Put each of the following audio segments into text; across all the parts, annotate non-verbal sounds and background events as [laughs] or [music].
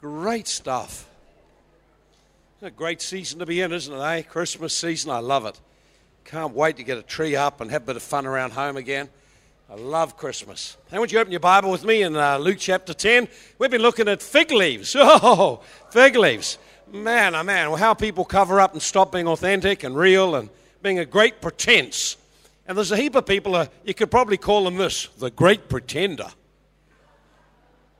Great stuff. A great season to be in, isn't it, eh? Christmas season, I love it. Can't wait to get a tree up and have a bit of fun around home again. I love Christmas. How would you open your Bible with me in uh, Luke chapter 10? We've been looking at fig leaves. [laughs] Oh, fig leaves. Man, oh man, well, how people cover up and stop being authentic and real and being a great pretense. And there's a heap of people, uh, you could probably call them this the great pretender.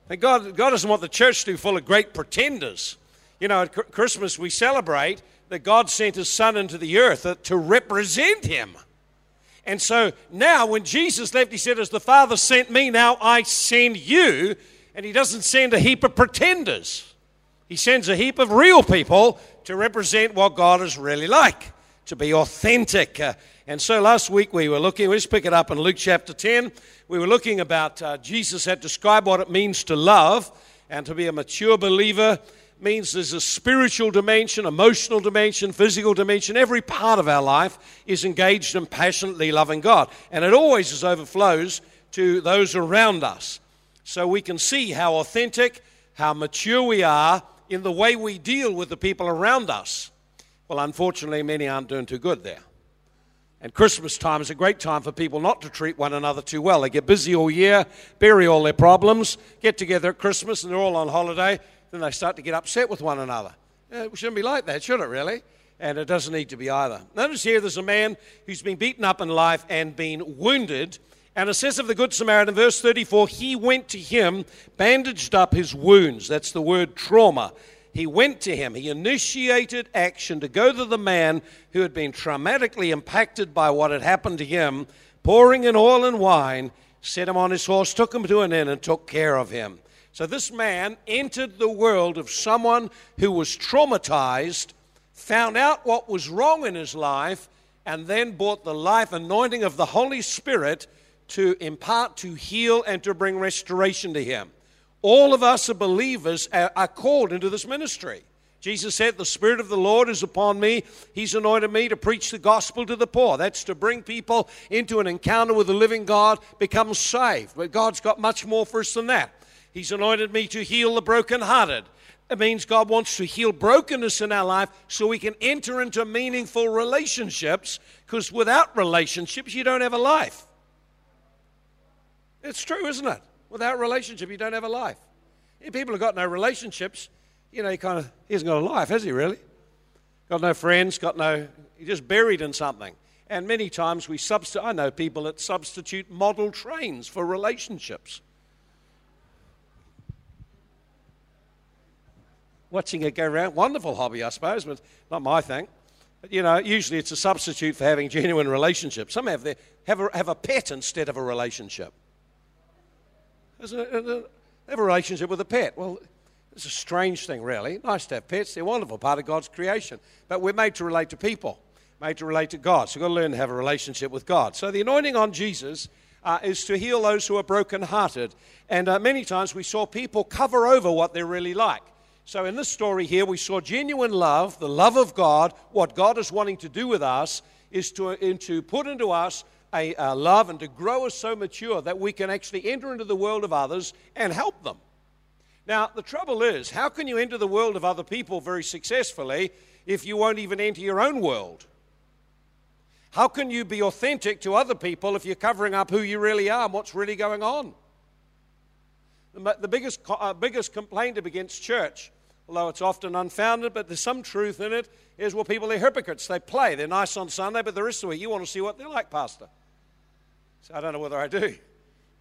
And God, God doesn't want the church to be full of great pretenders. You know, at Christmas we celebrate that God sent his son into the earth uh, to represent him. And so now, when Jesus left, he said, As the Father sent me, now I send you. And he doesn't send a heap of pretenders, he sends a heap of real people to represent what God is really like, to be authentic. Uh, and so last week we were looking, let's pick it up in Luke chapter 10. We were looking about uh, Jesus had described what it means to love and to be a mature believer means there's a spiritual dimension, emotional dimension, physical dimension. Every part of our life is engaged in passionately loving God. And it always is overflows to those around us. So we can see how authentic, how mature we are in the way we deal with the people around us. Well, unfortunately, many aren't doing too good there. And Christmas time is a great time for people not to treat one another too well. They get busy all year, bury all their problems, get together at Christmas, and they're all on holiday then they start to get upset with one another. It shouldn't be like that, should it, really? And it doesn't need to be either. Notice here there's a man who's been beaten up in life and been wounded. And it says of the Good Samaritan, verse 34, he went to him, bandaged up his wounds. That's the word trauma. He went to him. He initiated action to go to the man who had been traumatically impacted by what had happened to him, pouring in oil and wine, set him on his horse, took him to an inn, and took care of him. So this man entered the world of someone who was traumatized, found out what was wrong in his life, and then brought the life anointing of the Holy Spirit to impart, to heal, and to bring restoration to him. All of us are believers are called into this ministry. Jesus said, The Spirit of the Lord is upon me. He's anointed me to preach the gospel to the poor. That's to bring people into an encounter with the living God, become saved. But God's got much more for us than that. He's anointed me to heal the brokenhearted. It means God wants to heal brokenness in our life so we can enter into meaningful relationships because without relationships, you don't have a life. It's true, isn't it? Without relationship, you don't have a life. If people have got no relationships, you know, he kind of, he hasn't got a life, has he really? Got no friends, got no, he's just buried in something. And many times we substitute, I know people that substitute model trains for relationships. watching it go around. Wonderful hobby, I suppose, but not my thing. But, you know, usually it's a substitute for having genuine relationships. Some have, their, have, a, have a pet instead of a relationship. There's a, have a relationship with a pet. Well, it's a strange thing, really. Nice to have pets. They're wonderful part of God's creation. But we're made to relate to people, made to relate to God. So we've got to learn to have a relationship with God. So the anointing on Jesus uh, is to heal those who are brokenhearted. And uh, many times we saw people cover over what they're really like. So, in this story here, we saw genuine love, the love of God. What God is wanting to do with us is to, to put into us a, a love and to grow us so mature that we can actually enter into the world of others and help them. Now, the trouble is, how can you enter the world of other people very successfully if you won't even enter your own world? How can you be authentic to other people if you're covering up who you really are and what's really going on? The biggest, uh, biggest complaint against church, although it's often unfounded, but there's some truth in it, is well, people are hypocrites. They play. They're nice on Sunday, but the rest of the week, you want to see what they're like, Pastor. So I don't know whether I do.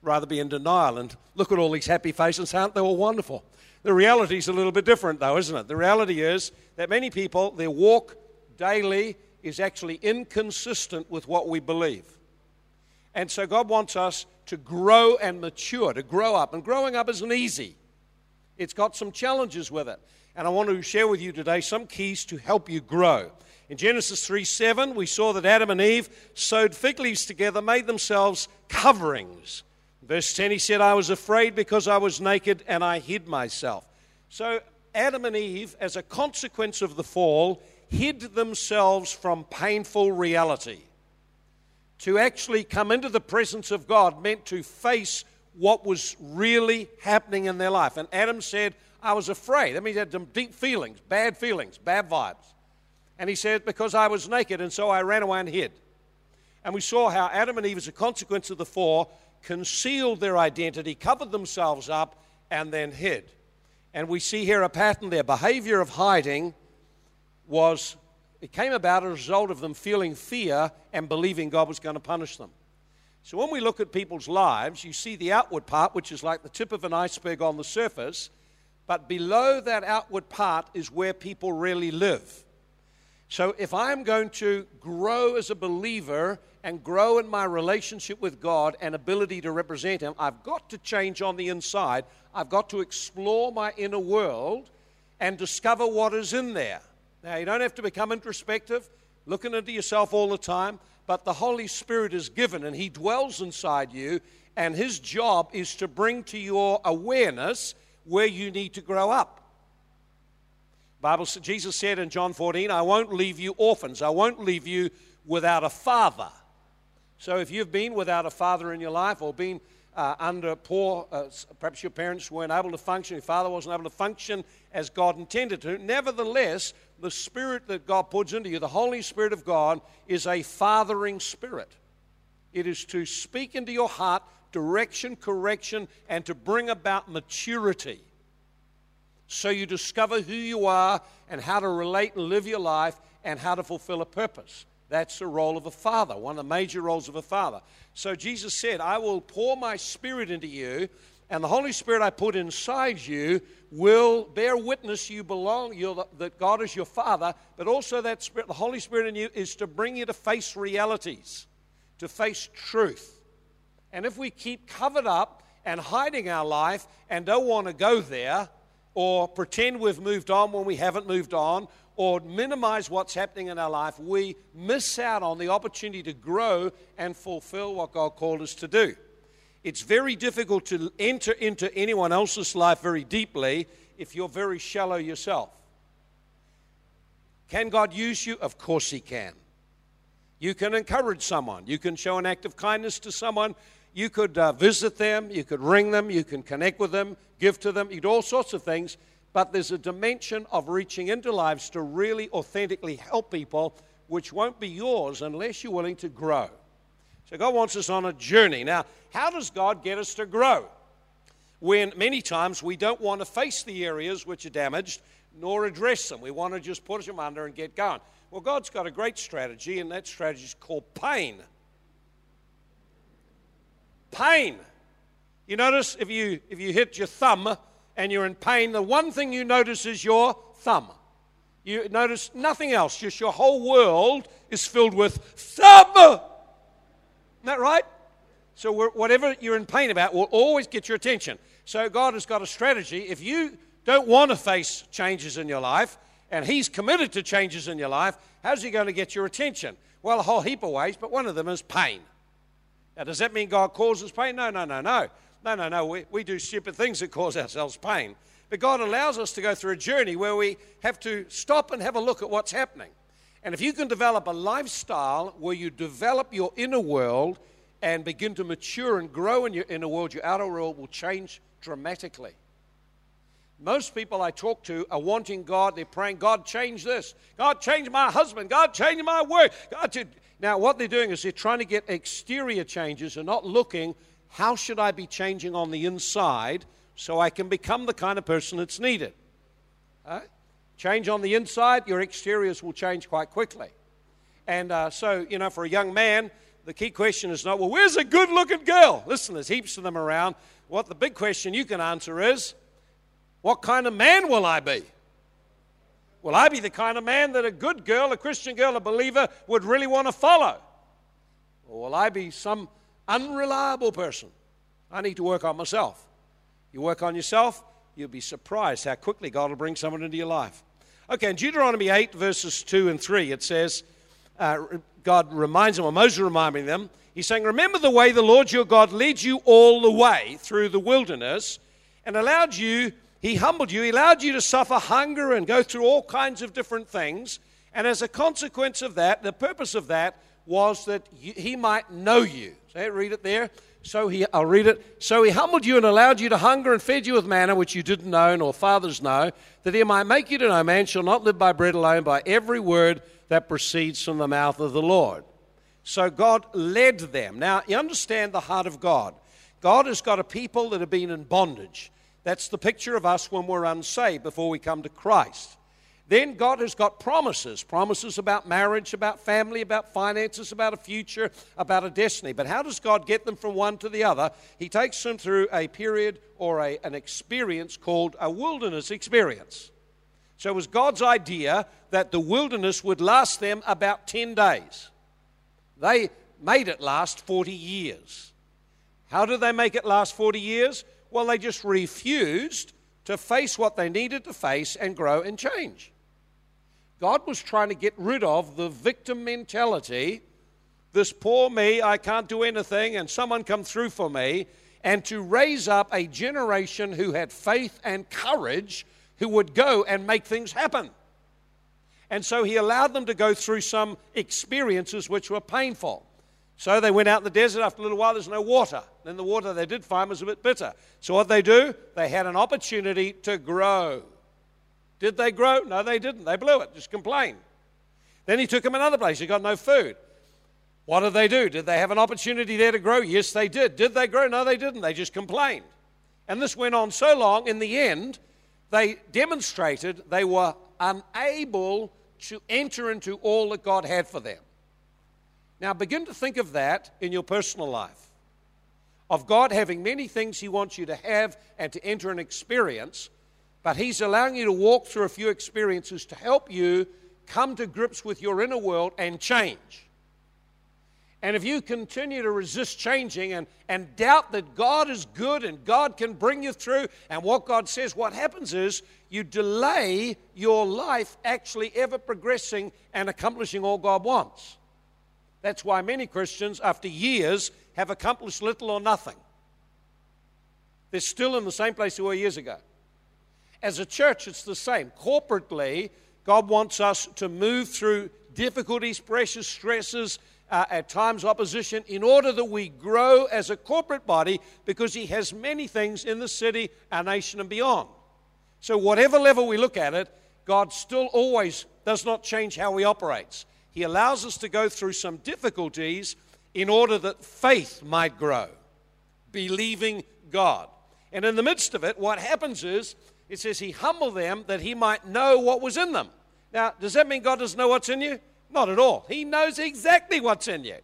Rather be in denial and look at all these happy faces. Aren't they all wonderful? The reality is a little bit different, though, isn't it? The reality is that many people, their walk daily is actually inconsistent with what we believe. And so God wants us to grow and mature, to grow up. And growing up isn't easy, it's got some challenges with it. And I want to share with you today some keys to help you grow. In Genesis 3 7, we saw that Adam and Eve sewed fig leaves together, made themselves coverings. Verse 10, he said, I was afraid because I was naked and I hid myself. So, Adam and Eve, as a consequence of the fall, hid themselves from painful reality to actually come into the presence of God meant to face what was really happening in their life. And Adam said, I was afraid. That means he had some deep feelings, bad feelings, bad vibes. And he said, Because I was naked, and so I ran away and hid. And we saw how Adam and Eve, as a consequence of the fall, concealed their identity, covered themselves up, and then hid. And we see here a pattern. Their behavior of hiding was, it came about as a result of them feeling fear and believing God was going to punish them. So when we look at people's lives, you see the outward part, which is like the tip of an iceberg on the surface, but below that outward part is where people really live. So if I'm going to grow as a believer and grow in my relationship with God and ability to represent Him, I've got to change on the inside. I've got to explore my inner world and discover what is in there. Now, you don't have to become introspective, looking into yourself all the time, but the Holy Spirit is given and He dwells inside you, and His job is to bring to your awareness where you need to grow up. Bible, Jesus said in John 14, I won't leave you orphans. I won't leave you without a father. So if you've been without a father in your life or been uh, under poor, uh, perhaps your parents weren't able to function, your father wasn't able to function as God intended to, nevertheless, the spirit that God puts into you, the Holy Spirit of God, is a fathering spirit. It is to speak into your heart direction, correction, and to bring about maturity. So you discover who you are and how to relate and live your life and how to fulfill a purpose. That's the role of a father, one of the major roles of a father. So Jesus said, I will pour my spirit into you, and the Holy Spirit I put inside you will bear witness you belong, that God is your father, but also that spirit, the Holy Spirit in you is to bring you to face realities, to face truth. And if we keep covered up and hiding our life and don't want to go there, or pretend we've moved on when we haven't moved on, or minimize what's happening in our life, we miss out on the opportunity to grow and fulfill what God called us to do. It's very difficult to enter into anyone else's life very deeply if you're very shallow yourself. Can God use you? Of course, He can. You can encourage someone, you can show an act of kindness to someone, you could uh, visit them, you could ring them, you can connect with them, give to them, you do all sorts of things but there's a dimension of reaching into lives to really authentically help people, which won't be yours unless you're willing to grow. So God wants us on a journey. Now, how does God get us to grow? When many times we don't want to face the areas which are damaged nor address them. We want to just push them under and get going. Well, God's got a great strategy, and that strategy is called pain. Pain. You notice if you if you hit your thumb and you're in pain, the one thing you notice is your thumb. You notice nothing else, just your whole world is filled with thumb. Isn't that right? So, whatever you're in pain about will always get your attention. So, God has got a strategy. If you don't want to face changes in your life, and He's committed to changes in your life, how's He going to get your attention? Well, a whole heap of ways, but one of them is pain. Now, does that mean God causes pain? No, no, no, no. No, no, no. We, we do stupid things that cause ourselves pain. But God allows us to go through a journey where we have to stop and have a look at what's happening. And if you can develop a lifestyle where you develop your inner world and begin to mature and grow in your inner world, your outer world will change dramatically. Most people I talk to are wanting God, they're praying, God, change this. God, change my husband. God, change my work. God, to... Now, what they're doing is they're trying to get exterior changes and not looking how should I be changing on the inside so I can become the kind of person that's needed? Uh, change on the inside, your exteriors will change quite quickly. And uh, so, you know, for a young man, the key question is not, well, where's a good looking girl? Listen, there's heaps of them around. What the big question you can answer is, what kind of man will I be? Will I be the kind of man that a good girl, a Christian girl, a believer would really want to follow? Or will I be some unreliable person. I need to work on myself. You work on yourself, you'll be surprised how quickly God will bring someone into your life. Okay, in Deuteronomy 8, verses 2 and 3, it says, uh, God reminds them, or Moses reminding them, he's saying, Remember the way the Lord your God led you all the way through the wilderness and allowed you, he humbled you, he allowed you to suffer hunger and go through all kinds of different things. And as a consequence of that, the purpose of that was that he might know you. Say, read it there. So he, I'll read it. So he humbled you and allowed you to hunger and fed you with manna which you didn't know nor fathers know, that he might make you to know man shall not live by bread alone, by every word that proceeds from the mouth of the Lord. So God led them. Now, you understand the heart of God. God has got a people that have been in bondage. That's the picture of us when we're unsaved before we come to Christ. Then God has got promises promises about marriage, about family, about finances, about a future, about a destiny. But how does God get them from one to the other? He takes them through a period or a, an experience called a wilderness experience. So it was God's idea that the wilderness would last them about 10 days. They made it last 40 years. How did they make it last 40 years? Well, they just refused to face what they needed to face and grow and change. God was trying to get rid of the victim mentality this poor me, I can't do anything, and someone come through for me, and to raise up a generation who had faith and courage who would go and make things happen. And so he allowed them to go through some experiences which were painful. So they went out in the desert. After a little while, there's no water. Then the water they did find was a bit bitter. So what they do? They had an opportunity to grow. Did they grow? No, they didn't. They blew it, just complained. Then he took them another place. He got no food. What did they do? Did they have an opportunity there to grow? Yes, they did. Did they grow? No, they didn't. They just complained. And this went on so long, in the end, they demonstrated they were unable to enter into all that God had for them. Now, begin to think of that in your personal life of God having many things He wants you to have and to enter and experience, but He's allowing you to walk through a few experiences to help you come to grips with your inner world and change. And if you continue to resist changing and, and doubt that God is good and God can bring you through and what God says, what happens is you delay your life actually ever progressing and accomplishing all God wants. That's why many Christians, after years, have accomplished little or nothing. They're still in the same place they were years ago. As a church, it's the same. Corporately, God wants us to move through difficulties, pressures, stresses, uh, at times opposition, in order that we grow as a corporate body because He has many things in the city, our nation, and beyond. So, whatever level we look at it, God still always does not change how He operates. He allows us to go through some difficulties in order that faith might grow, believing God. And in the midst of it, what happens is it says he humbled them that he might know what was in them. Now, does that mean God doesn't know what's in you? Not at all. He knows exactly what's in you.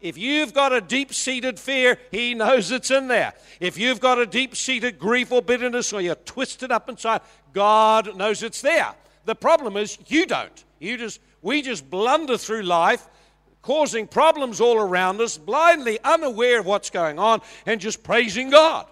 If you've got a deep seated fear, He knows it's in there. If you've got a deep seated grief or bitterness or you're twisted up inside, God knows it's there. The problem is you don't. You just, we just blunder through life causing problems all around us, blindly unaware of what's going on, and just praising God.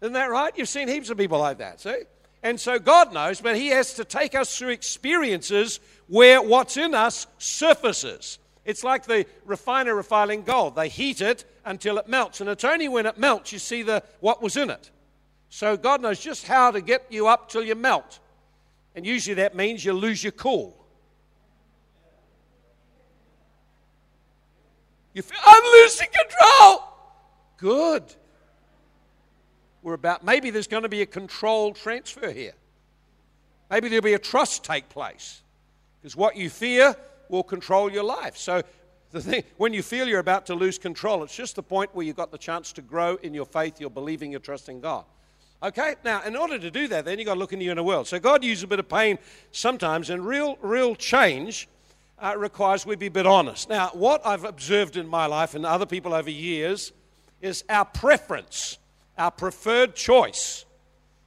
Isn't that right? You've seen heaps of people like that, see? And so God knows, but He has to take us through experiences where what's in us surfaces. It's like the refiner refining gold. They heat it until it melts, and it's only when it melts you see the, what was in it. So God knows just how to get you up till you melt. And usually that means you lose your cool. You feel, I'm losing control. Good. We're about, maybe there's going to be a control transfer here. Maybe there'll be a trust take place. Because what you fear will control your life. So the thing, when you feel you're about to lose control, it's just the point where you've got the chance to grow in your faith, you're believing, you're trusting God. Okay? Now, in order to do that, then you've got to look into your inner world. So God uses a bit of pain sometimes, and real, real change uh, requires we be a bit honest. Now, what I've observed in my life and other people over years is our preference, our preferred choice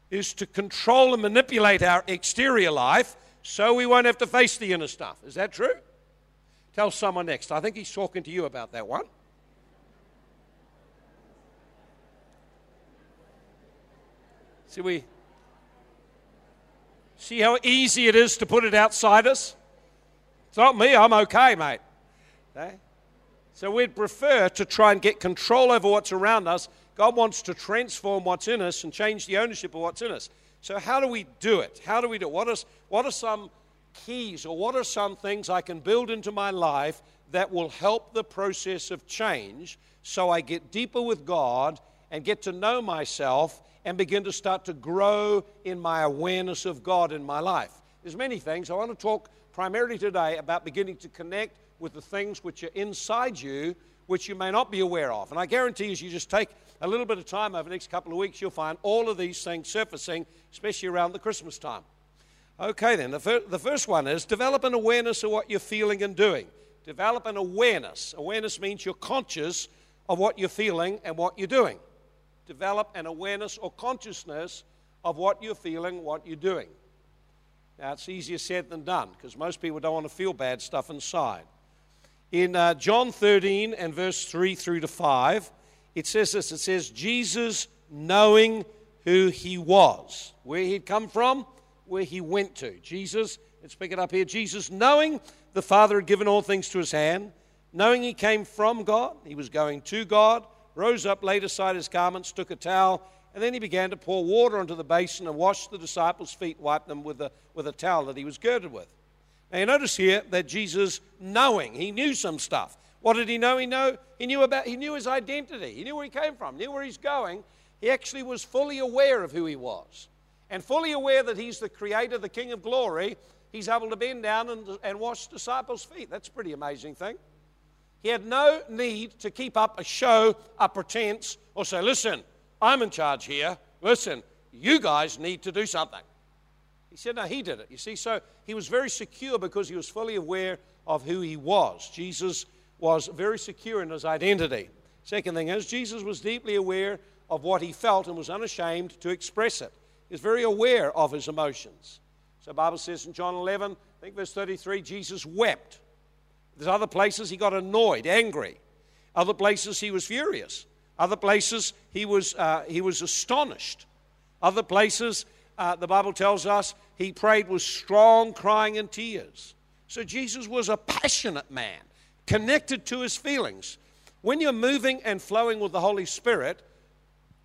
is to control and manipulate our exterior life so we won't have to face the inner stuff. Is that true? Tell someone next. I think he's talking to you about that one. See, we see how easy it is to put it outside us. It's not me. I'm okay, mate. Okay? So we'd prefer to try and get control over what's around us. God wants to transform what's in us and change the ownership of what's in us. So, how do we do it? How do we do it? What, is, what are some keys or what are some things I can build into my life that will help the process of change so I get deeper with God and get to know myself and begin to start to grow in my awareness of God in my life. There's many things. I want to talk primarily today about beginning to connect with the things which are inside you which you may not be aware of. And I guarantee as you just take a little bit of time over the next couple of weeks, you'll find all of these things surfacing, especially around the Christmas time. Okay, then, the, fir- the first one is develop an awareness of what you're feeling and doing. Develop an awareness. Awareness means you're conscious of what you're feeling and what you're doing. Develop an awareness or consciousness of what you're feeling, what you're doing. Now, it's easier said than done because most people don't want to feel bad stuff inside. In uh, John 13 and verse 3 through to 5, it says this it says, Jesus knowing who he was, where he'd come from, where he went to. Jesus, let's pick it up here. Jesus knowing the Father had given all things to his hand, knowing he came from God, he was going to God, rose up, laid aside his garments, took a towel, and then he began to pour water onto the basin and wash the disciples' feet, wipe them with a, with a towel that he was girded with. Now you notice here that Jesus knowing, he knew some stuff. What did he know? He know he knew about he knew his identity. He knew where he came from, knew where he's going. He actually was fully aware of who he was. And fully aware that he's the creator, the king of glory, he's able to bend down and, and wash disciples' feet. That's a pretty amazing thing. He had no need to keep up a show, a pretense, or say, listen, I'm in charge here. Listen, you guys need to do something. He said, no, he did it. You see, so he was very secure because he was fully aware of who he was. Jesus was very secure in his identity. Second thing is, Jesus was deeply aware of what he felt and was unashamed to express it. He was very aware of his emotions. So the Bible says in John 11, I think verse 33, Jesus wept. There's other places he got annoyed, angry. Other places he was furious. Other places he was, uh, he was astonished. Other places uh, the Bible tells us he prayed with strong crying and tears. So Jesus was a passionate man, connected to his feelings. When you're moving and flowing with the Holy Spirit,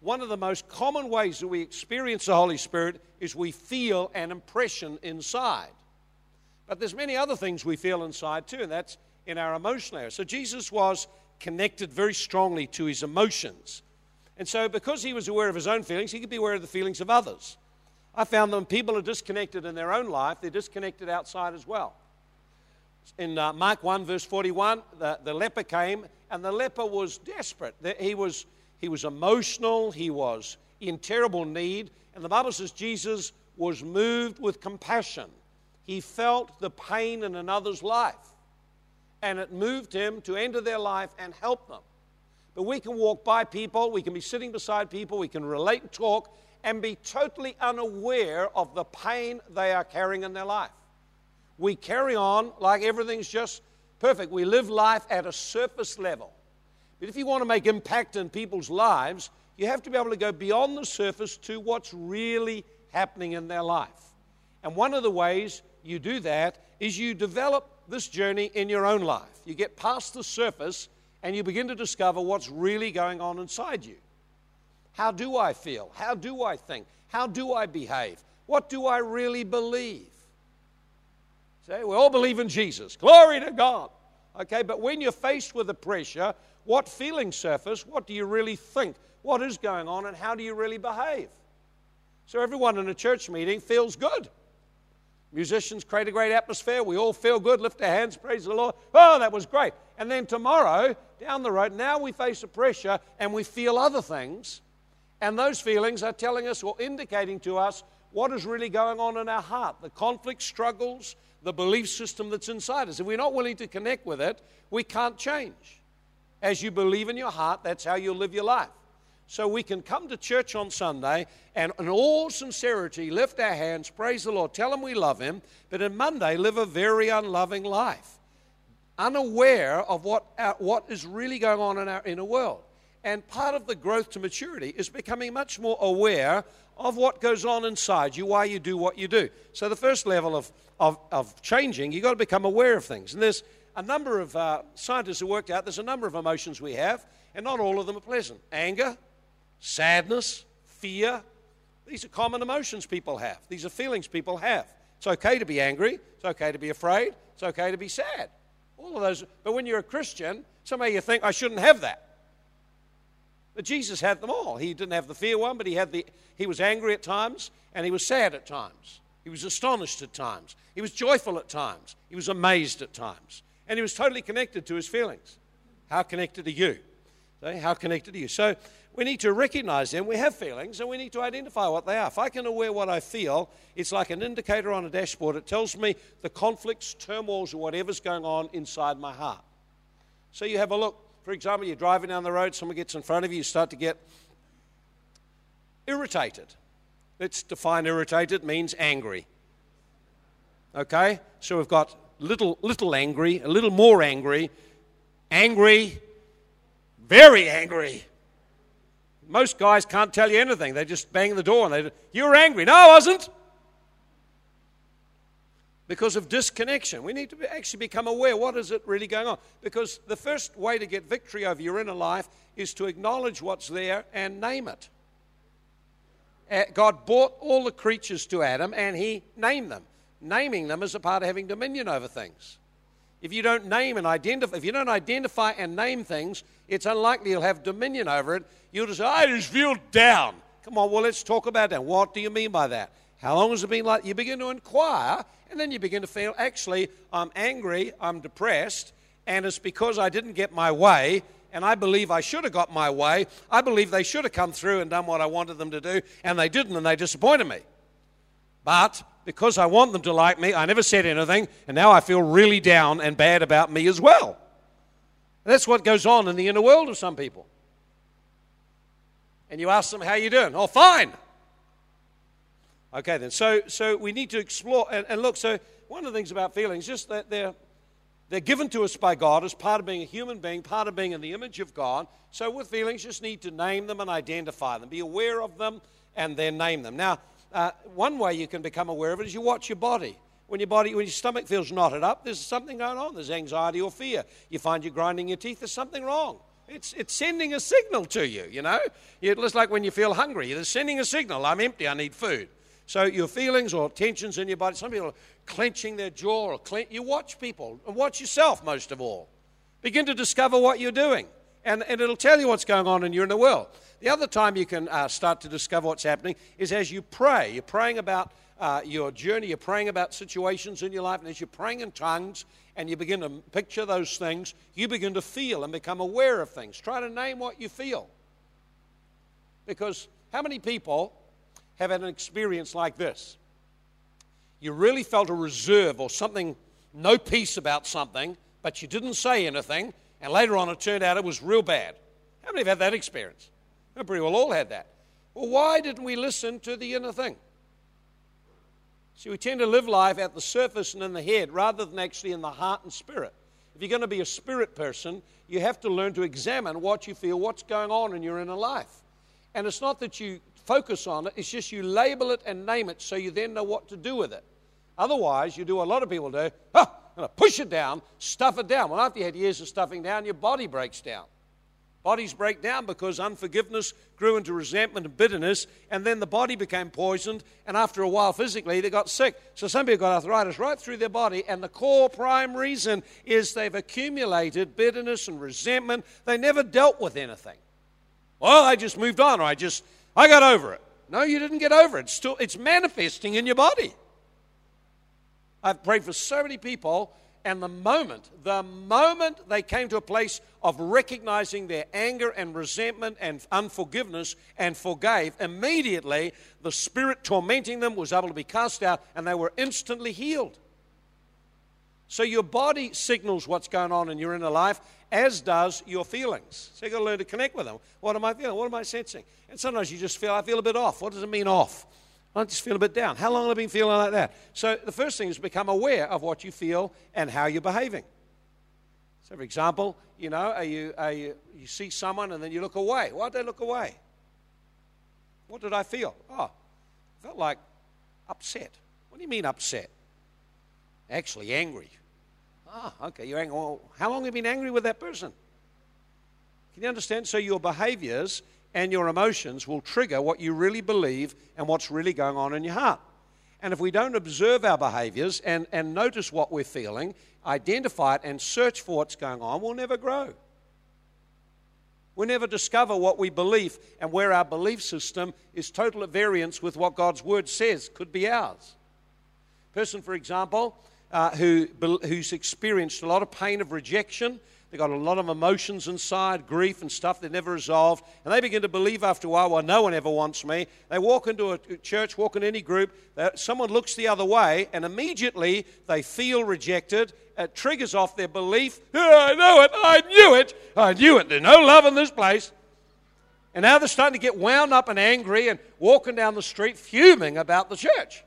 one of the most common ways that we experience the Holy Spirit is we feel an impression inside. But there's many other things we feel inside too, and that's in our emotional area. So Jesus was connected very strongly to his emotions. And so because he was aware of his own feelings, he could be aware of the feelings of others. I found that when people are disconnected in their own life, they're disconnected outside as well. In uh, Mark 1, verse 41, the, the leper came, and the leper was desperate. He was, he was emotional, he was in terrible need, and the Bible says Jesus was moved with compassion. He felt the pain in another's life, and it moved him to enter their life and help them. But we can walk by people, we can be sitting beside people, we can relate and talk, and be totally unaware of the pain they are carrying in their life. We carry on like everything's just perfect. We live life at a surface level. But if you want to make impact in people's lives, you have to be able to go beyond the surface to what's really happening in their life. And one of the ways you do that is you develop this journey in your own life. You get past the surface and you begin to discover what's really going on inside you. How do I feel? How do I think? How do I behave? What do I really believe? Say, we all believe in Jesus. Glory to God. Okay, but when you're faced with the pressure, what feelings surface? What do you really think? What is going on, and how do you really behave? So, everyone in a church meeting feels good. Musicians create a great atmosphere. We all feel good, lift our hands, praise the Lord. Oh, that was great. And then tomorrow, down the road, now we face a pressure and we feel other things and those feelings are telling us or indicating to us what is really going on in our heart the conflict, struggles, the belief system that's inside us. If we're not willing to connect with it, we can't change. As you believe in your heart, that's how you'll live your life. So we can come to church on Sunday and, in all sincerity, lift our hands, praise the Lord, tell Him we love Him, but on Monday, live a very unloving life, unaware of what, our, what is really going on in our inner world. And part of the growth to maturity is becoming much more aware of what goes on inside you, why you do what you do. So, the first level of, of, of changing, you've got to become aware of things. And there's a number of uh, scientists who worked out there's a number of emotions we have, and not all of them are pleasant. Anger, sadness, fear, these are common emotions people have, these are feelings people have. It's okay to be angry, it's okay to be afraid, it's okay to be sad. All of those. But when you're a Christian, somehow you think, I shouldn't have that. But Jesus had them all. He didn't have the fear one, but he had the he was angry at times and he was sad at times. He was astonished at times. He was joyful at times. He was amazed at times. And he was totally connected to his feelings. How connected are you? How connected are you? So we need to recognize them. We have feelings and we need to identify what they are. If I can aware what I feel, it's like an indicator on a dashboard. It tells me the conflicts, turmoils, or whatever's going on inside my heart. So you have a look. For example, you're driving down the road, someone gets in front of you, you start to get irritated. Let's define irritated means angry. Okay? So we've got little little angry, a little more angry, angry, very angry. Most guys can't tell you anything. They just bang the door and they, you were angry. No, I wasn't. Because of disconnection. We need to actually become aware what is it really going on. Because the first way to get victory over your inner life is to acknowledge what's there and name it. God brought all the creatures to Adam and he named them. Naming them is a part of having dominion over things. If you don't name and identify, if you don't identify and name things, it's unlikely you'll have dominion over it. You'll just say, I just feel down. Come on, well, let's talk about that. What do you mean by that? How long has it been like? You begin to inquire, and then you begin to feel, actually, I'm angry, I'm depressed, and it's because I didn't get my way, and I believe I should have got my way. I believe they should have come through and done what I wanted them to do, and they didn't, and they disappointed me. But because I want them to like me, I never said anything, and now I feel really down and bad about me as well. That's what goes on in the inner world of some people. And you ask them, How you doing? Oh, fine. Okay, then. So, so we need to explore and, and look. So, one of the things about feelings, just that they're, they're given to us by God as part of being a human being, part of being in the image of God. So, with feelings, just need to name them and identify them, be aware of them, and then name them. Now, uh, one way you can become aware of it is you watch your body. When your body, when your stomach feels knotted up, there's something going on. There's anxiety or fear. You find you're grinding your teeth. There's something wrong. It's, it's sending a signal to you, you know. It's like when you feel hungry. It's sending a signal. I'm empty. I need food. So your feelings or tensions in your body, some people are clenching their jaw or clen- you watch people and watch yourself most of all. Begin to discover what you're doing and, and it'll tell you what's going on in your inner world. The other time you can uh, start to discover what's happening is as you pray. You're praying about uh, your journey, you're praying about situations in your life, and as you're praying in tongues and you begin to picture those things, you begin to feel and become aware of things. Try to name what you feel. Because how many people have had an experience like this? You really felt a reserve or something, no peace about something, but you didn't say anything, and later on it turned out it was real bad. How many have had that experience? We pretty well all had that. Well, why didn't we listen to the inner thing? See, we tend to live life at the surface and in the head rather than actually in the heart and spirit. If you're going to be a spirit person, you have to learn to examine what you feel, what's going on in your inner life. And it's not that you focus on it, it's just you label it and name it so you then know what to do with it. Otherwise, you do what a lot of people do, going to push it down, stuff it down. Well, after you had years of stuffing down, your body breaks down. Bodies break down because unforgiveness grew into resentment and bitterness, and then the body became poisoned, and after a while, physically, they got sick. So some people got arthritis right through their body, and the core prime reason is they've accumulated bitterness and resentment. They never dealt with anything. Well, I just moved on, or I just, I got over it. No, you didn't get over it. It's still, it's manifesting in your body. I've prayed for so many people and the moment, the moment they came to a place of recognizing their anger and resentment and unforgiveness and forgave, immediately the spirit tormenting them was able to be cast out and they were instantly healed. So your body signals what's going on in your inner life, as does your feelings. So you've got to learn to connect with them. What am I feeling? What am I sensing? And sometimes you just feel, I feel a bit off. What does it mean off? I just feel a bit down. How long have I been feeling like that? So the first thing is become aware of what you feel and how you're behaving. So, for example, you know, are you, are you, you see someone and then you look away. Why did they look away? What did I feel? Oh, I felt like upset. What do you mean upset? Actually, angry. Ah, oh, okay, you're angry. Well, how long have you been angry with that person? Can you understand? So your behaviors and your emotions will trigger what you really believe and what's really going on in your heart. And if we don't observe our behaviors and, and notice what we're feeling, identify it, and search for what's going on, we'll never grow. we never discover what we believe and where our belief system is total at variance with what God's word says could be ours. Person, for example, uh, who, who's experienced a lot of pain of rejection They've got a lot of emotions inside, grief and stuff they never resolved. And they begin to believe after a while, well, no one ever wants me. They walk into a uh, church, walk in any group, uh, someone looks the other way, and immediately they feel rejected. It triggers off their belief. Oh, I know it. I knew it. I knew it. There's no love in this place. And now they're starting to get wound up and angry and walking down the street fuming about the church.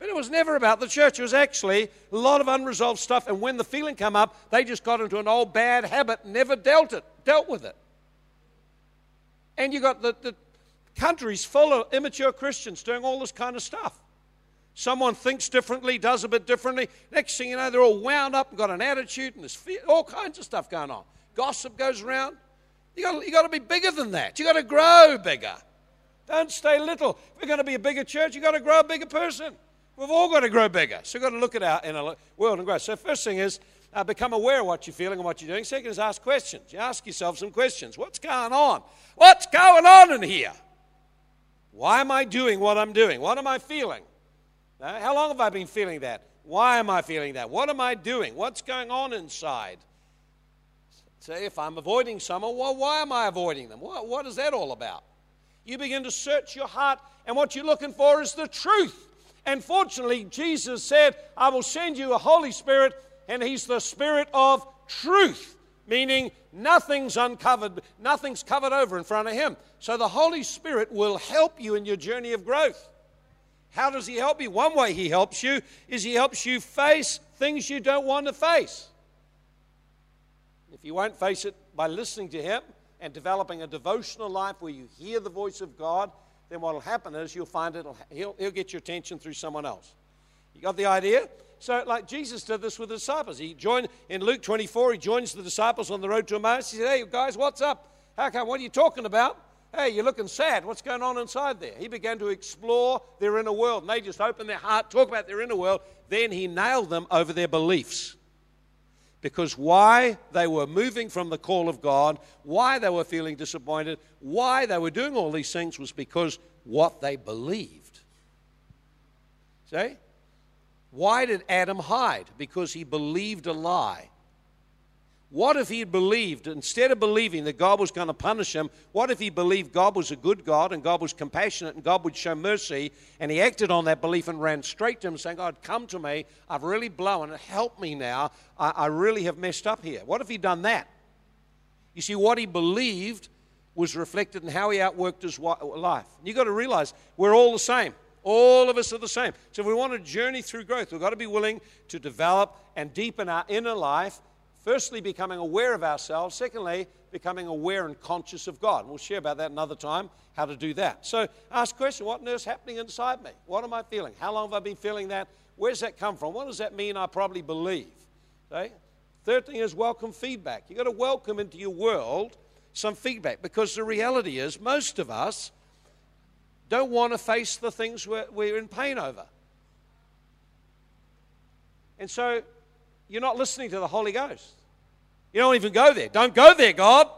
But it was never about the church. It was actually a lot of unresolved stuff. And when the feeling came up, they just got into an old bad habit, never dealt it, dealt with it. And you got the, the countries full of immature Christians doing all this kind of stuff. Someone thinks differently, does a bit differently. Next thing you know, they're all wound up and got an attitude and there's all kinds of stuff going on. Gossip goes around. You got, you got to be bigger than that. You got to grow bigger. Don't stay little. If we're going to be a bigger church, you got to grow a bigger person. We've all got to grow bigger. So we've got to look at our inner world and grow. So first thing is uh, become aware of what you're feeling and what you're doing. Second is ask questions. You ask yourself some questions. What's going on? What's going on in here? Why am I doing what I'm doing? What am I feeling? Uh, how long have I been feeling that? Why am I feeling that? What am I doing? What's going on inside? Say, if I'm avoiding someone, well, why am I avoiding them? What, what is that all about? You begin to search your heart, and what you're looking for is the truth. And fortunately, Jesus said, I will send you a Holy Spirit, and He's the Spirit of truth, meaning nothing's uncovered, nothing's covered over in front of Him. So the Holy Spirit will help you in your journey of growth. How does He help you? One way He helps you is He helps you face things you don't want to face. If you won't face it by listening to Him and developing a devotional life where you hear the voice of God, then what will happen is you'll find it'll, he'll, he'll get your attention through someone else. You got the idea? So, like Jesus did this with the disciples. He joined in Luke 24, he joins the disciples on the road to Emmaus. He said, Hey, guys, what's up? How come? What are you talking about? Hey, you're looking sad. What's going on inside there? He began to explore their inner world, and they just opened their heart, talk about their inner world. Then he nailed them over their beliefs because why they were moving from the call of God, why they were feeling disappointed, why they were doing all these things was because what they believed. See? Why did Adam hide? Because he believed a lie. What if he believed, instead of believing that God was going to punish him, what if he believed God was a good God and God was compassionate and God would show mercy and he acted on that belief and ran straight to him saying, God, come to me. I've really blown. Help me now. I, I really have messed up here. What if he'd done that? You see, what he believed was reflected in how he outworked his life. You've got to realize we're all the same. All of us are the same. So if we want to journey through growth, we've got to be willing to develop and deepen our inner life Firstly, becoming aware of ourselves. Secondly, becoming aware and conscious of God. We'll share about that another time, how to do that. So ask question, what on happening inside me? What am I feeling? How long have I been feeling that? Where's that come from? What does that mean I probably believe? Okay? Third thing is welcome feedback. You've got to welcome into your world some feedback because the reality is most of us don't want to face the things we're, we're in pain over. And so you're not listening to the Holy Ghost. You don't even go there. Don't go there, God.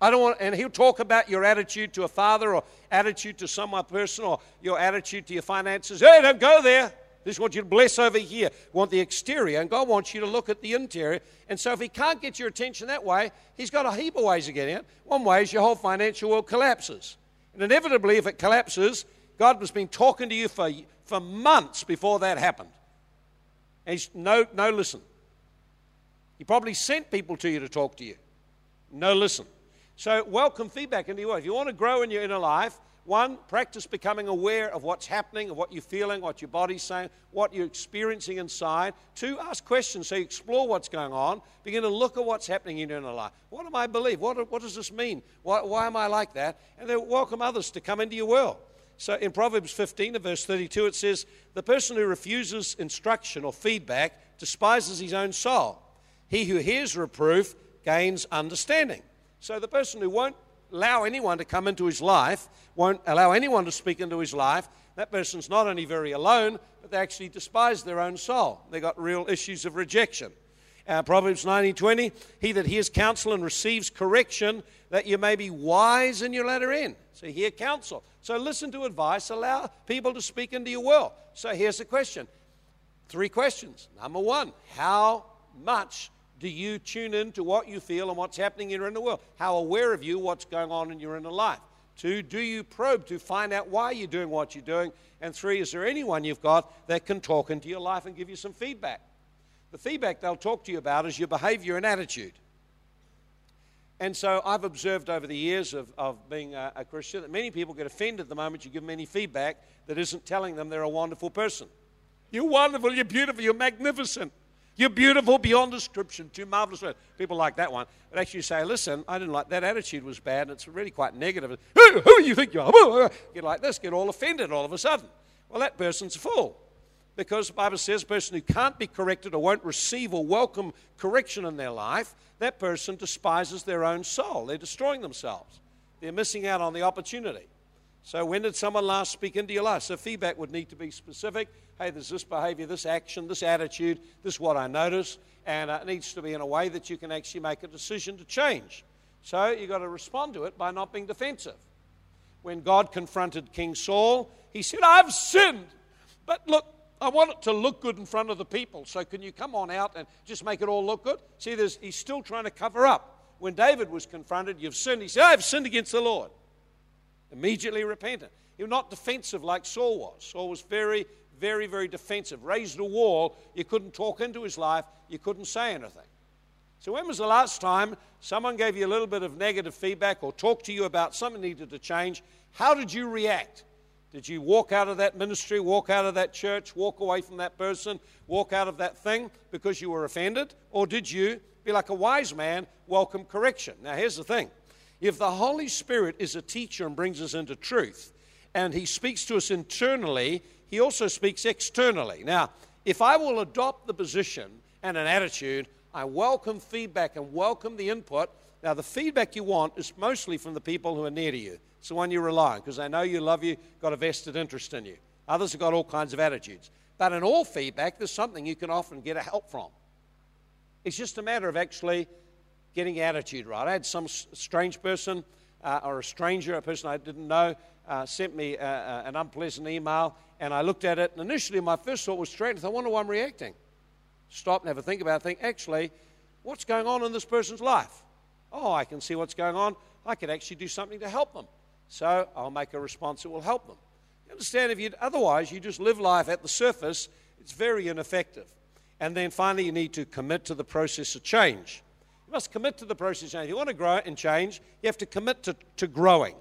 I don't want, and he'll talk about your attitude to a father or attitude to someone person or your attitude to your finances. Hey, don't go there. Just want you to bless over here. Want the exterior, and God wants you to look at the interior. And so, if He can't get your attention that way, He's got a heap of ways to get it. One way is your whole financial world collapses. And inevitably, if it collapses, God has been talking to you for, for months before that happened. And he's, no, no, listen. He probably sent people to you to talk to you. No, listen. So, welcome feedback into your life. If you want to grow in your inner life, one, practice becoming aware of what's happening, of what you're feeling, what your body's saying, what you're experiencing inside. Two, ask questions so you explore what's going on. Begin to look at what's happening in your inner life. What do I believe? What, what does this mean? Why, why am I like that? And then welcome others to come into your world. So in Proverbs 15, verse 32, it says, The person who refuses instruction or feedback despises his own soul. He who hears reproof gains understanding. So the person who won't allow anyone to come into his life, won't allow anyone to speak into his life, that person's not only very alone, but they actually despise their own soul. They've got real issues of rejection. Uh, Proverbs 19:20, he that hears counsel and receives correction, that you may be wise in your latter end. So hear counsel. So listen to advice, allow people to speak into your world. So here's the question. Three questions. Number one, how much do you tune in to what you feel and what's happening in your inner world? How aware of you what's going on in your inner life? Two, do you probe to find out why you're doing what you're doing? And three, is there anyone you've got that can talk into your life and give you some feedback? The feedback they'll talk to you about is your behavior and attitude. And so I've observed over the years of, of being a, a Christian that many people get offended the moment you give them any feedback that isn't telling them they're a wonderful person. You're wonderful, you're beautiful, you're magnificent. You're beautiful beyond description, too marvelous. People like that one. But actually you say, listen, I didn't like that attitude was bad, and it's really quite negative. Who, who do you think you are? [laughs] Get like this, get all offended all of a sudden. Well, that person's a fool. Because the Bible says a person who can't be corrected or won't receive or welcome correction in their life, that person despises their own soul. They're destroying themselves. They're missing out on the opportunity. So, when did someone last speak into your life? So, feedback would need to be specific. Hey, there's this behavior, this action, this attitude, this is what I notice, and uh, it needs to be in a way that you can actually make a decision to change. So, you've got to respond to it by not being defensive. When God confronted King Saul, he said, I've sinned, but look, I want it to look good in front of the people. So, can you come on out and just make it all look good? See, he's still trying to cover up. When David was confronted, you've sinned. He said, I've sinned against the Lord immediately repentant. He was not defensive like Saul was. Saul was very, very, very defensive. Raised a wall. You couldn't talk into his life. You couldn't say anything. So, when was the last time someone gave you a little bit of negative feedback or talked to you about something needed to change? How did you react? Did you walk out of that ministry, walk out of that church, walk away from that person, walk out of that thing because you were offended? Or did you be like a wise man, welcome correction? Now, here's the thing if the Holy Spirit is a teacher and brings us into truth, and He speaks to us internally, He also speaks externally. Now, if I will adopt the position and an attitude, I welcome feedback and welcome the input. Now, the feedback you want is mostly from the people who are near to you. It's the one you rely on because they know you, love you, got a vested interest in you. Others have got all kinds of attitudes. But in all feedback, there's something you can often get a help from. It's just a matter of actually getting attitude right. I had some strange person uh, or a stranger, a person I didn't know, uh, sent me uh, uh, an unpleasant email, and I looked at it, and initially my first thought was strange. I wonder why I'm reacting. Stop and have a think about it. Think, actually, what's going on in this person's life? Oh, I can see what's going on. I could actually do something to help them. So I'll make a response that will help them. You understand, if you otherwise you just live life at the surface, it's very ineffective. And then finally, you need to commit to the process of change. You must commit to the process of change. If you want to grow and change, you have to commit to, to growing.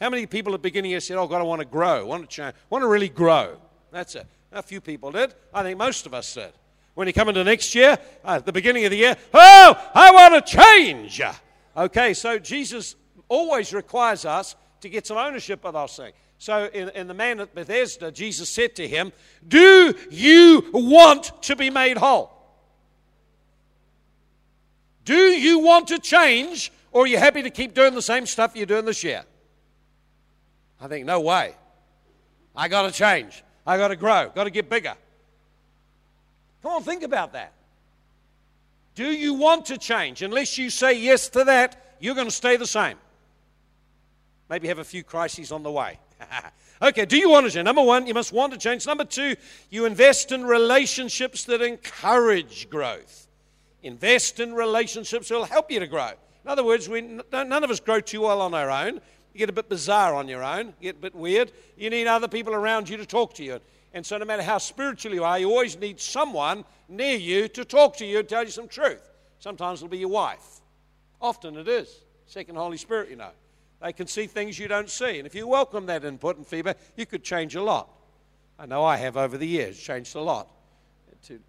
How many people at the beginning here said, Oh, God, I want to grow, I want to change, I want to really grow? That's it. A few people did. I think most of us did. When you come into next year, uh, at the beginning of the year, oh, I want to change. Okay, so Jesus always requires us to get some ownership of those things. So, in, in, the man at Bethesda, Jesus said to him, Do you want to be made whole? Do you want to change, or are you happy to keep doing the same stuff you're doing this year? I think, no way. I got to change. I got to grow. Got to get bigger. Come on, think about that. Do you want to change? Unless you say yes to that, you're going to stay the same. Maybe have a few crises on the way. [laughs] okay, do you want to change? Number one, you must want to change. Number two, you invest in relationships that encourage growth. Invest in relationships that will help you to grow. In other words, we, none of us grow too well on our own. You get a bit bizarre on your own, you get a bit weird. You need other people around you to talk to you. And so, no matter how spiritual you are, you always need someone near you to talk to you and tell you some truth. Sometimes it'll be your wife. Often it is. Second Holy Spirit, you know. They can see things you don't see. And if you welcome that input and feedback, you could change a lot. I know I have over the years, changed a lot to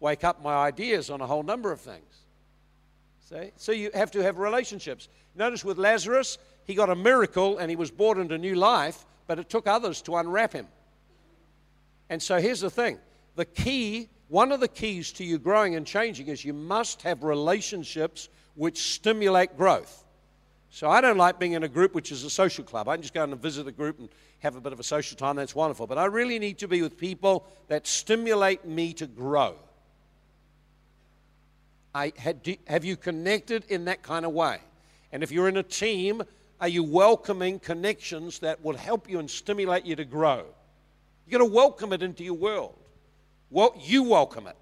wake up my ideas on a whole number of things. See? So you have to have relationships. Notice with Lazarus, he got a miracle and he was brought into new life, but it took others to unwrap him. And so here's the thing the key, one of the keys to you growing and changing is you must have relationships which stimulate growth. So I don't like being in a group which is a social club. I can just go and visit a group and have a bit of a social time. That's wonderful. But I really need to be with people that stimulate me to grow. I, have you connected in that kind of way? And if you're in a team, are you welcoming connections that will help you and stimulate you to grow? You've got to welcome it into your world. Well, you welcome it.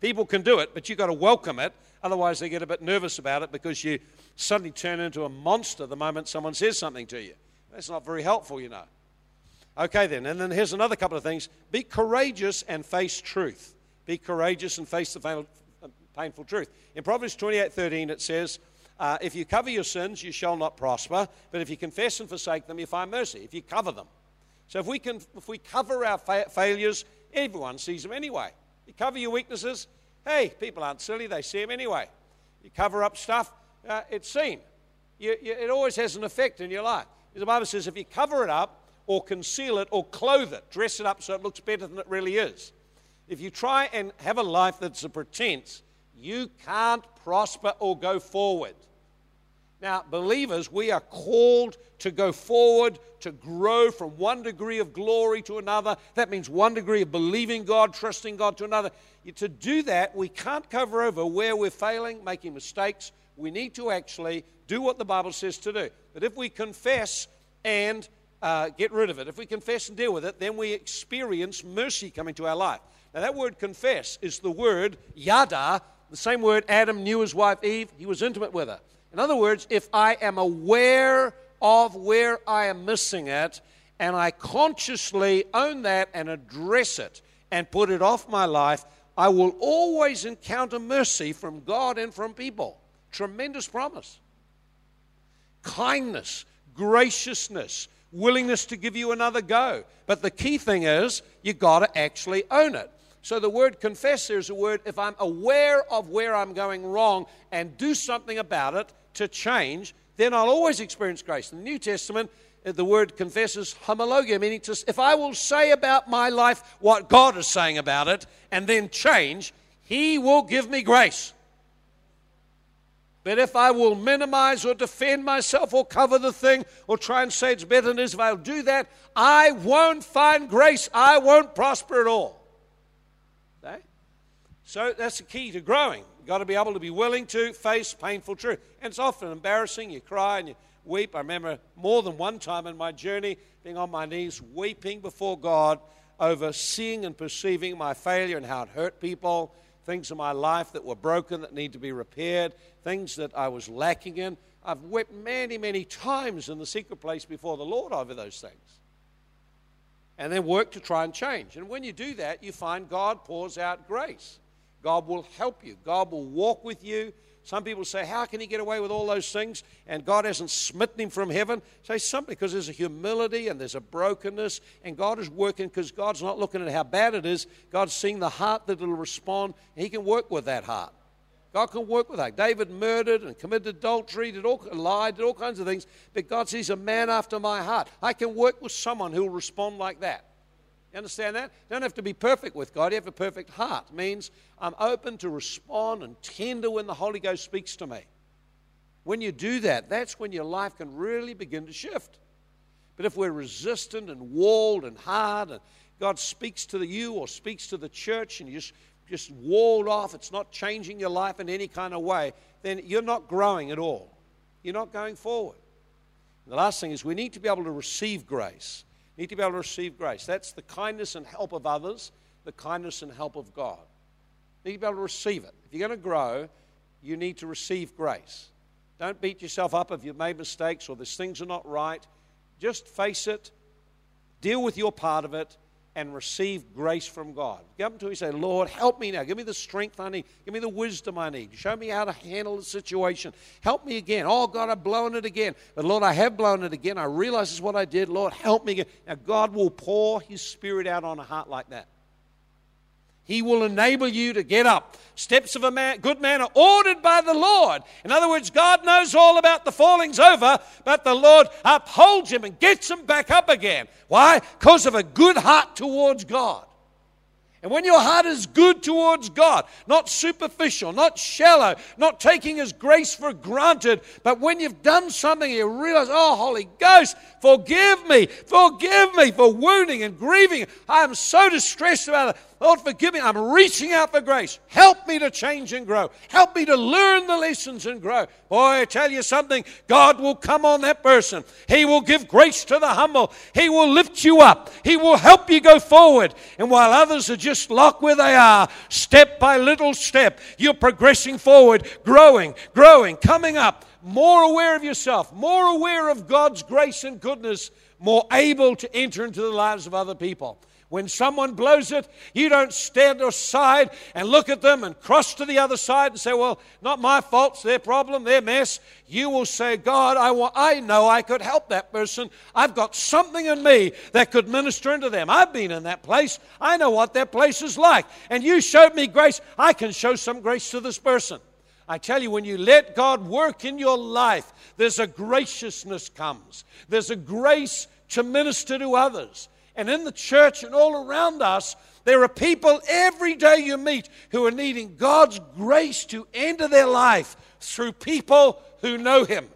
People can do it, but you've got to welcome it. Otherwise, they get a bit nervous about it because you suddenly turn into a monster the moment someone says something to you. That's not very helpful, you know. Okay, then. And then here's another couple of things be courageous and face truth. Be courageous and face the painful truth. In Proverbs 28 13, it says, uh, If you cover your sins, you shall not prosper, but if you confess and forsake them, you find mercy. If you cover them. So if we, can, if we cover our fa- failures, everyone sees them anyway. You cover your weaknesses, hey, people aren't silly, they see them anyway. You cover up stuff, uh, it's seen. You, you, it always has an effect in your life. The Bible says if you cover it up, or conceal it, or clothe it, dress it up so it looks better than it really is. If you try and have a life that's a pretense, you can't prosper or go forward. Now, believers, we are called to go forward, to grow from one degree of glory to another. That means one degree of believing God, trusting God to another. To do that, we can't cover over where we're failing, making mistakes. We need to actually do what the Bible says to do. But if we confess and uh, get rid of it, if we confess and deal with it, then we experience mercy coming to our life. Now, that word confess is the word yada, the same word Adam knew his wife Eve. He was intimate with her. In other words, if I am aware of where I am missing it, and I consciously own that and address it and put it off my life, I will always encounter mercy from God and from people. Tremendous promise. Kindness, graciousness, willingness to give you another go. But the key thing is, you got to actually own it. So the word confess there is a word if I'm aware of where I'm going wrong and do something about it to change, then I'll always experience grace. In the New Testament, uh, the word confesses homologia, meaning to, if I will say about my life what God is saying about it and then change, He will give me grace. But if I will minimize or defend myself or cover the thing or try and say it's better than it is, if I'll do that, I won't find grace. I won't prosper at all. So that's the key to growing. You've got to be able to be willing to face painful truth. And it's often embarrassing. You cry and you weep. I remember more than one time in my journey being on my knees, weeping before God over seeing and perceiving my failure and how it hurt people, things in my life that were broken that need to be repaired, things that I was lacking in. I've wept many, many times in the secret place before the Lord over those things. And then work to try and change. And when you do that, you find God pours out grace. God will help you. God will walk with you. Some people say, How can he get away with all those things? And God hasn't smitten him from heaven. Say something because there's a humility and there's a brokenness, and God is working because God's not looking at how bad it is. God's seeing the heart that will respond, and He can work with that heart. God can work with that. David murdered and committed adultery, did all, lied, did all kinds of things, but God sees a man after my heart. I can work with someone who will respond like that. You understand that? You don't have to be perfect with God. You have a perfect heart. It means I'm open to respond and tender when the Holy Ghost speaks to me. When you do that, that's when your life can really begin to shift. But if we're resistant and walled and hard, and God speaks to you or speaks to the church, and you just just walled off, it's not changing your life in any kind of way, then you're not growing at all. You're not going forward. The last thing is we need to be able to receive grace need to be able to receive grace. That's the kindness and help of others, the kindness and help of God. You need to be able to receive it. If you're going to grow, you need to receive grace. Don't beat yourself up if you've made mistakes or these things are not right. Just face it, deal with your part of it, and receive grace from God. Come to Him and say, Lord, help me now. Give me the strength I need. Give me the wisdom I need. Show me how to handle the situation. Help me again. Oh, God, I've blown it again. But Lord, I have blown it again. I realize it's what I did. Lord, help me again. Now, God will pour His Spirit out on a heart like that. He will enable you to get up. Steps of a man, good man are ordered by the Lord. In other words, God knows all about the fallings over, but the Lord upholds him and gets him back up again. Why? Because of a good heart towards God. And when your heart is good towards God, not superficial, not shallow, not taking His grace for granted, but when you've done something, you realize, oh, Holy Ghost, forgive me, forgive me for wounding and grieving. I am so distressed about it. Lord, forgive me. I'm reaching out for grace. Help me to change and grow. Help me to learn the lessons and grow. Boy, I tell you something, God will come on that person. He will give grace to the humble. He will lift you up. He will help you go forward. And while others are just locked where they are, step by little step, you're progressing forward, growing, growing, coming up, more aware of yourself, more aware of God's grace and goodness, more able to enter into the lives of other people. When someone blows it, you don't stand aside and look at them and cross to the other side and say, Well, not my fault, it's their problem, their mess. You will say, God, I, want, I know I could help that person. I've got something in me that could minister into them. I've been in that place. I know what that place is like. And you showed me grace. I can show some grace to this person. I tell you, when you let God work in your life, there's a graciousness comes. There's a grace to minister to others and in the church and all around us, there are people every day you meet who are needing God's grace to enter their life through people who know Him,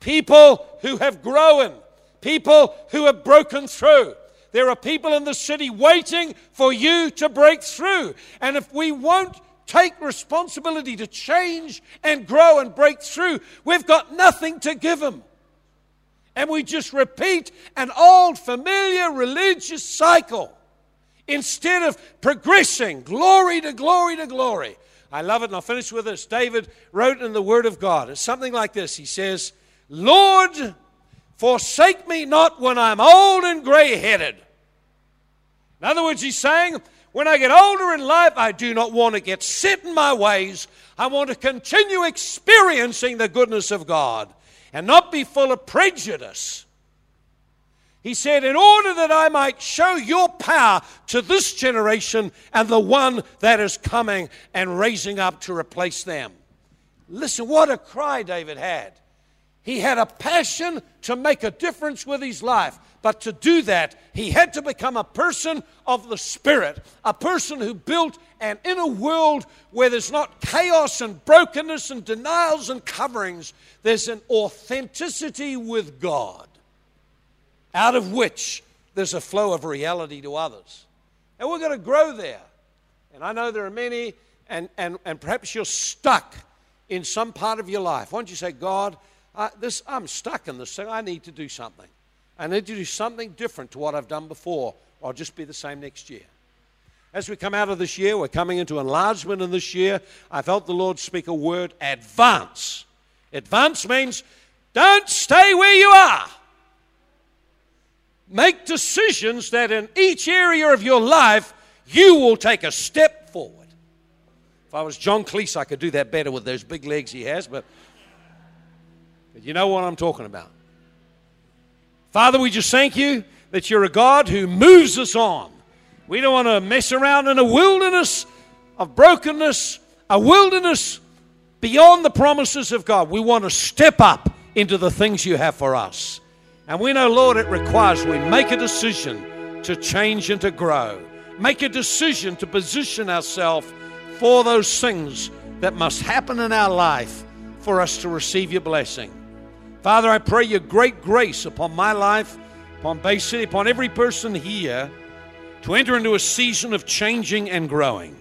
people who have grown, people who have broken through. There are people in the city waiting for you to break through. And if we won't take responsibility to change and grow and break through, we've got nothing to give them. And we just repeat an old familiar religious cycle instead of progressing glory to glory to glory. I love it, and I'll finish with this. David wrote in the Word of God. It's something like this He says, Lord, forsake me not when I'm old and gray headed. In other words, he's saying, when I get older in life, I do not want to get set in my ways. I want to continue experiencing the goodness of God and not be full of prejudice. He said, In order that I might show your power to this generation and the one that is coming and raising up to replace them. Listen, what a cry David had. He had a passion to make a difference with his life. But to do that, he had to become a person of the Spirit, a person who built an inner world where there's not chaos and brokenness and denials and coverings. There's an authenticity with God, out of which there's a flow of reality to others. And we're going to grow there. And I know there are many, and, and, and perhaps you're stuck in some part of your life. Why don't you say, God, I, this, I'm stuck in this thing. I need to do something. I need to do something different to what I've done before, or I'll just be the same next year. As we come out of this year, we're coming into enlargement in this year. I felt the Lord speak a word advance. Advance means don't stay where you are. Make decisions that in each area of your life you will take a step forward. If I was John Cleese, I could do that better with those big legs he has, but but you know what I'm talking about. Father, we just thank you that you're a God who moves us on. We don't want to mess around in a wilderness of brokenness, a wilderness beyond the promises of God. We want to step up into the things you have for us. And we know, Lord, it requires we make a decision to change and to grow. Make a decision to position ourselves for those things that must happen in our life for us to receive your blessing. Father, I pray your great grace upon my life, upon Bay City, upon every person here to enter into a season of changing and growing.